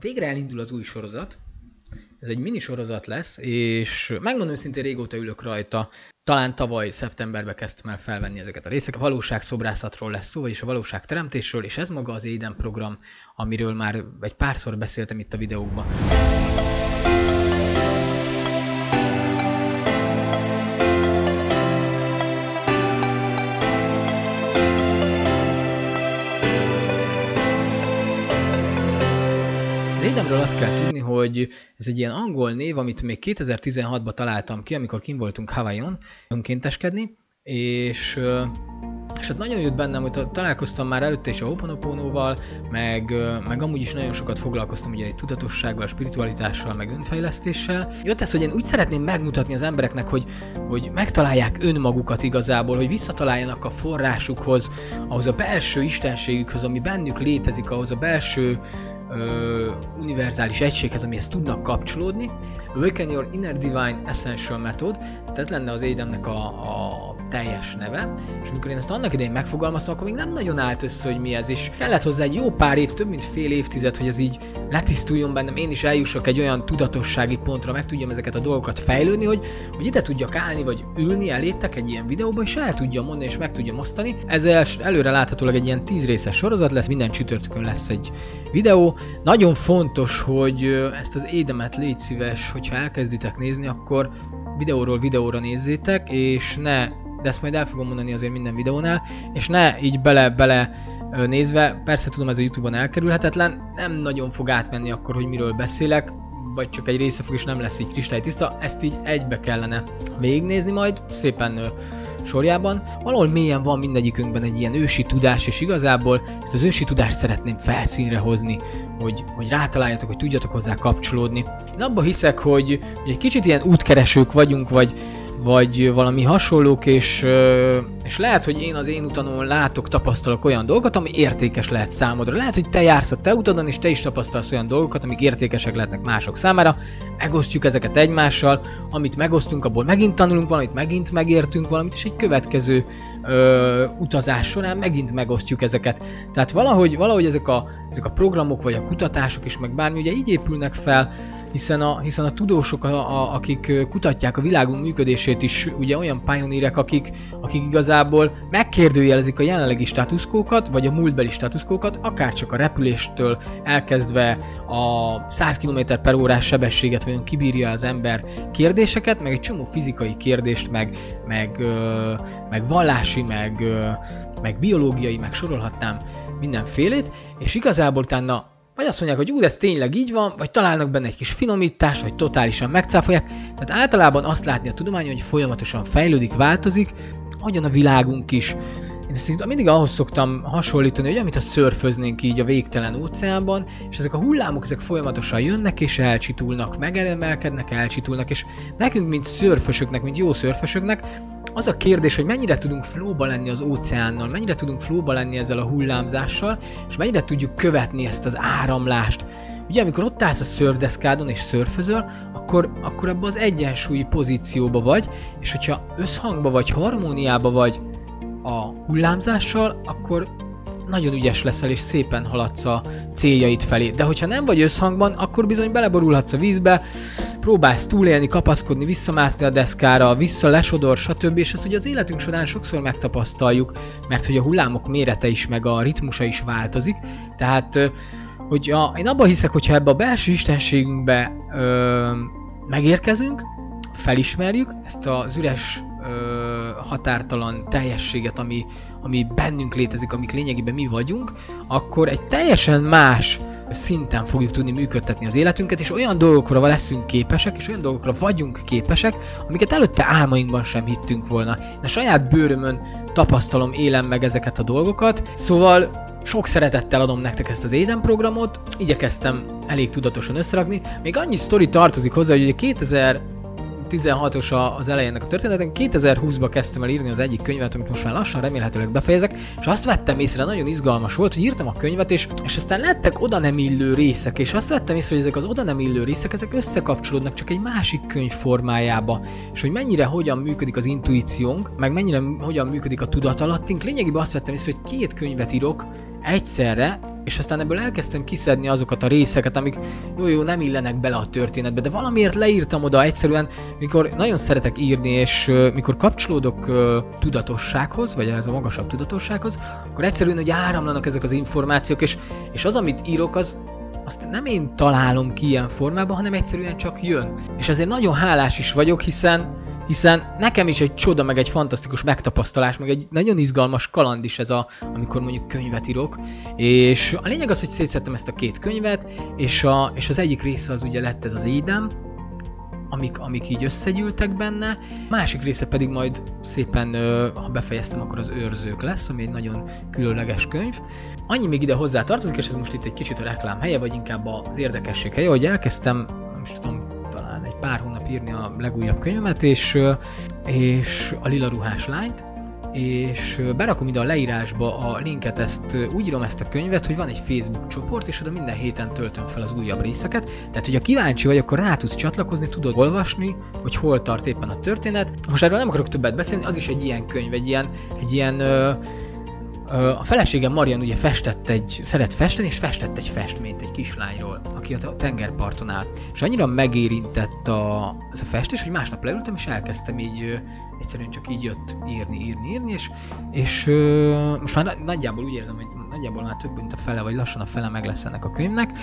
végre elindul az új sorozat. Ez egy mini sorozat lesz, és megmondom őszintén régóta ülök rajta. Talán tavaly szeptemberben kezdtem el felvenni ezeket a részeket. A valóságszobrászatról lesz szó, vagyis a valóságteremtésről, és ez maga az Éden program, amiről már egy párszor beszéltem itt a videókban. Édemről azt kell tudni, hogy ez egy ilyen angol név, amit még 2016-ban találtam ki, amikor kim voltunk Hawaii-on önkénteskedni, és és hát nagyon jött bennem, hogy találkoztam már előtte is a Ho'oponoponoval, meg, meg amúgy is nagyon sokat foglalkoztam ugye egy tudatossággal, spiritualitással, meg önfejlesztéssel. Jött ez, hogy én úgy szeretném megmutatni az embereknek, hogy, hogy megtalálják önmagukat igazából, hogy visszataláljanak a forrásukhoz, ahhoz a belső istenségükhöz, ami bennük létezik, ahhoz a belső ö, univerzális egységhez, amihez tudnak kapcsolódni. Awaken Your Inner Divine Essential Method, tehát ez lenne az édemnek a, a teljes neve, és amikor én ezt annak idején megfogalmaztam, akkor még nem nagyon állt össze, hogy mi ez, és kellett hozzá egy jó pár év, több mint fél évtized, hogy ez így letisztuljon bennem, én is eljussak egy olyan tudatossági pontra, meg tudjam ezeket a dolgokat fejlődni, hogy, hogy ide tudjak állni, vagy ülni elétek egy ilyen videóba, és el tudjam mondani, és meg tudjam osztani. Ez előre láthatólag egy ilyen 10 részes sorozat lesz, minden csütörtökön lesz egy videó. Nagyon fontos, hogy ezt az édemet légy szíves, hogyha elkezditek nézni, akkor videóról videóra nézzétek, és ne, de ezt majd el fogom mondani azért minden videónál, és ne így bele-bele nézve, persze tudom ez a Youtube-on elkerülhetetlen, nem nagyon fog átmenni akkor, hogy miről beszélek, vagy csak egy része fog, és nem lesz így kristálytiszta, ezt így egybe kellene végignézni majd, szépen sorjában. Valahol mélyen van mindegyikünkben egy ilyen ősi tudás, és igazából ezt az ősi tudást szeretném felszínre hozni, hogy, hogy rátaláljatok, hogy tudjatok hozzá kapcsolódni. Én abban hiszek, hogy, hogy egy kicsit ilyen útkeresők vagyunk, vagy vagy valami hasonlók, és, és lehet, hogy én az én utanon látok, tapasztalok olyan dolgokat, ami értékes lehet számodra. Lehet, hogy te jársz a te utadon, és te is tapasztalsz olyan dolgokat, amik értékesek lehetnek mások számára. Megosztjuk ezeket egymással, amit megosztunk, abból megint tanulunk valamit, megint megértünk valamit, és egy következő ö, utazás során megint megosztjuk ezeket. Tehát valahogy, valahogy ezek, a, ezek a programok, vagy a kutatások is, meg bármi, ugye így épülnek fel, hiszen a, hiszen a tudósok, a, a, akik kutatják a világunk működését is, ugye olyan pionírek, akik, akik igazából megkérdőjelezik a jelenlegi státuszkókat, vagy a múltbeli státuszkókat, akár csak a repüléstől elkezdve a 100 km per órás sebességet vajon kibírja az ember kérdéseket, meg egy csomó fizikai kérdést, meg, meg, meg vallási, meg, meg biológiai, meg sorolhatnám mindenfélét, és igazából utána vagy azt mondják, hogy ú, ez tényleg így van, vagy találnak benne egy kis finomítást, vagy totálisan megcáfolják. Tehát általában azt látni a tudomány, hogy folyamatosan fejlődik, változik, ahogyan a világunk is. Én ezt mindig ahhoz szoktam hasonlítani, hogy amit a szörföznénk így a végtelen óceánban, és ezek a hullámok ezek folyamatosan jönnek és elcsitulnak, megemelkednek, elcsitulnak, és nekünk, mint szörfösöknek, mint jó szörfösöknek, az a kérdés, hogy mennyire tudunk flóba lenni az óceánnal, mennyire tudunk flóba lenni ezzel a hullámzással, és mennyire tudjuk követni ezt az áramlást. Ugye, amikor ott állsz a szörfdeszkádon és szörfözöl, akkor, akkor abban az egyensúlyi pozícióba vagy, és hogyha összhangba vagy, harmóniába vagy a hullámzással, akkor nagyon ügyes leszel, és szépen haladsz a céljait felé. De hogyha nem vagy összhangban, akkor bizony beleborulhatsz a vízbe, próbálsz túlélni, kapaszkodni, visszamászni a deszkára, vissza lesodor, stb. És ezt ugye az életünk során sokszor megtapasztaljuk, mert hogy a hullámok mérete is, meg a ritmusa is változik. Tehát hogy a, én abban hiszek, hogyha ebbe a belső istenségünkbe ö, megérkezünk, felismerjük ezt az üres ö, határtalan teljességet, ami, ami bennünk létezik, amik lényegében mi vagyunk, akkor egy teljesen más szinten fogjuk tudni működtetni az életünket, és olyan dolgokra leszünk képesek, és olyan dolgokra vagyunk képesek, amiket előtte álmainkban sem hittünk volna. Én a saját bőrömön tapasztalom, élem meg ezeket a dolgokat, szóval sok szeretettel adom nektek ezt az Éden programot, igyekeztem elég tudatosan összerakni. Még annyi sztori tartozik hozzá, hogy 2000 16-os az elejének a történetnek. 2020-ban kezdtem el írni az egyik könyvet, amit most már lassan remélhetőleg befejezek, és azt vettem észre, nagyon izgalmas volt, hogy írtam a könyvet, és, és aztán lettek oda nem illő részek, és azt vettem észre, hogy ezek az oda nem illő részek, ezek összekapcsolódnak csak egy másik könyv formájába, és hogy mennyire hogyan működik az intuíciónk, meg mennyire hogyan működik a tudatalattink. Lényegében azt vettem észre, hogy két könyvet írok egyszerre, és aztán ebből elkezdtem kiszedni azokat a részeket, amik jó-jó nem illenek bele a történetbe, de valamiért leírtam oda egyszerűen, mikor nagyon szeretek írni, és uh, mikor kapcsolódok uh, tudatossághoz, vagy ez a magasabb tudatossághoz, akkor egyszerűen, hogy áramlanak ezek az információk, és, és az, amit írok, az, azt nem én találom ki ilyen formában, hanem egyszerűen csak jön. És ezért nagyon hálás is vagyok, hiszen hiszen nekem is egy csoda, meg egy fantasztikus megtapasztalás, meg egy nagyon izgalmas kaland is ez a, amikor mondjuk könyvet írok, és a lényeg az, hogy szétszettem ezt a két könyvet, és, a, és az egyik része az ugye lett ez az édem, amik, amik így összegyűltek benne. Másik része pedig majd szépen, ha befejeztem, akkor az őrzők lesz, ami egy nagyon különleges könyv. Annyi még ide hozzá tartozik, és ez most itt egy kicsit a reklám helye, vagy inkább az érdekesség helye, hogy elkezdtem, most tudom, hónap írni a legújabb könyvemet, és, és a lila ruhás lányt, és berakom ide a leírásba a linket, ezt úgy írom ezt a könyvet, hogy van egy Facebook csoport, és oda minden héten töltöm fel az újabb részeket. Tehát, hogyha kíváncsi vagy, akkor rá tudsz csatlakozni, tudod olvasni, hogy hol tart éppen a történet. Most erről nem akarok többet beszélni, az is egy ilyen könyv, egy ilyen, egy ilyen a feleségem Marian ugye festett egy, szeret festeni, és festett egy festményt egy kislányról, aki a tengerparton áll. És annyira megérintett a, ez a festés, hogy másnap leültem, és elkezdtem így, egyszerűen csak így jött írni, írni, írni, és, és most már nagyjából úgy érzem, hogy nagyjából már több mint a fele, vagy lassan a fele meg lesz ennek a könyvnek,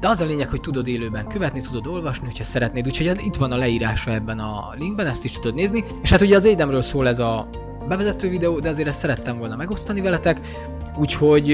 de az a lényeg, hogy tudod élőben követni, tudod olvasni, hogyha szeretnéd, úgyhogy itt van a leírása ebben a linkben, ezt is tudod nézni, és hát ugye az édemről szól ez a bevezető videó, de azért ezt szerettem volna megosztani veletek, úgyhogy,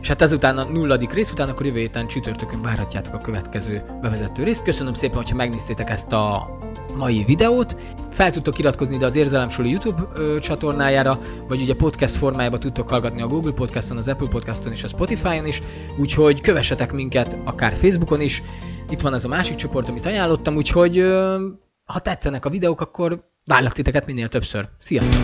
és hát ezután a nulladik rész után, akkor jövő héten csütörtökön várhatjátok a következő bevezető részt. Köszönöm szépen, hogyha megnéztétek ezt a mai videót. Fel tudtok iratkozni ide az Érzelemsuli YouTube ö, csatornájára, vagy ugye podcast formájában tudtok hallgatni a Google Podcaston, az Apple Podcaston és a Spotify-on is, úgyhogy kövessetek minket akár Facebookon is. Itt van ez a másik csoport, amit ajánlottam, úgyhogy ö, ha tetszenek a videók, akkor várlak titeket minél többször. Sziasztok!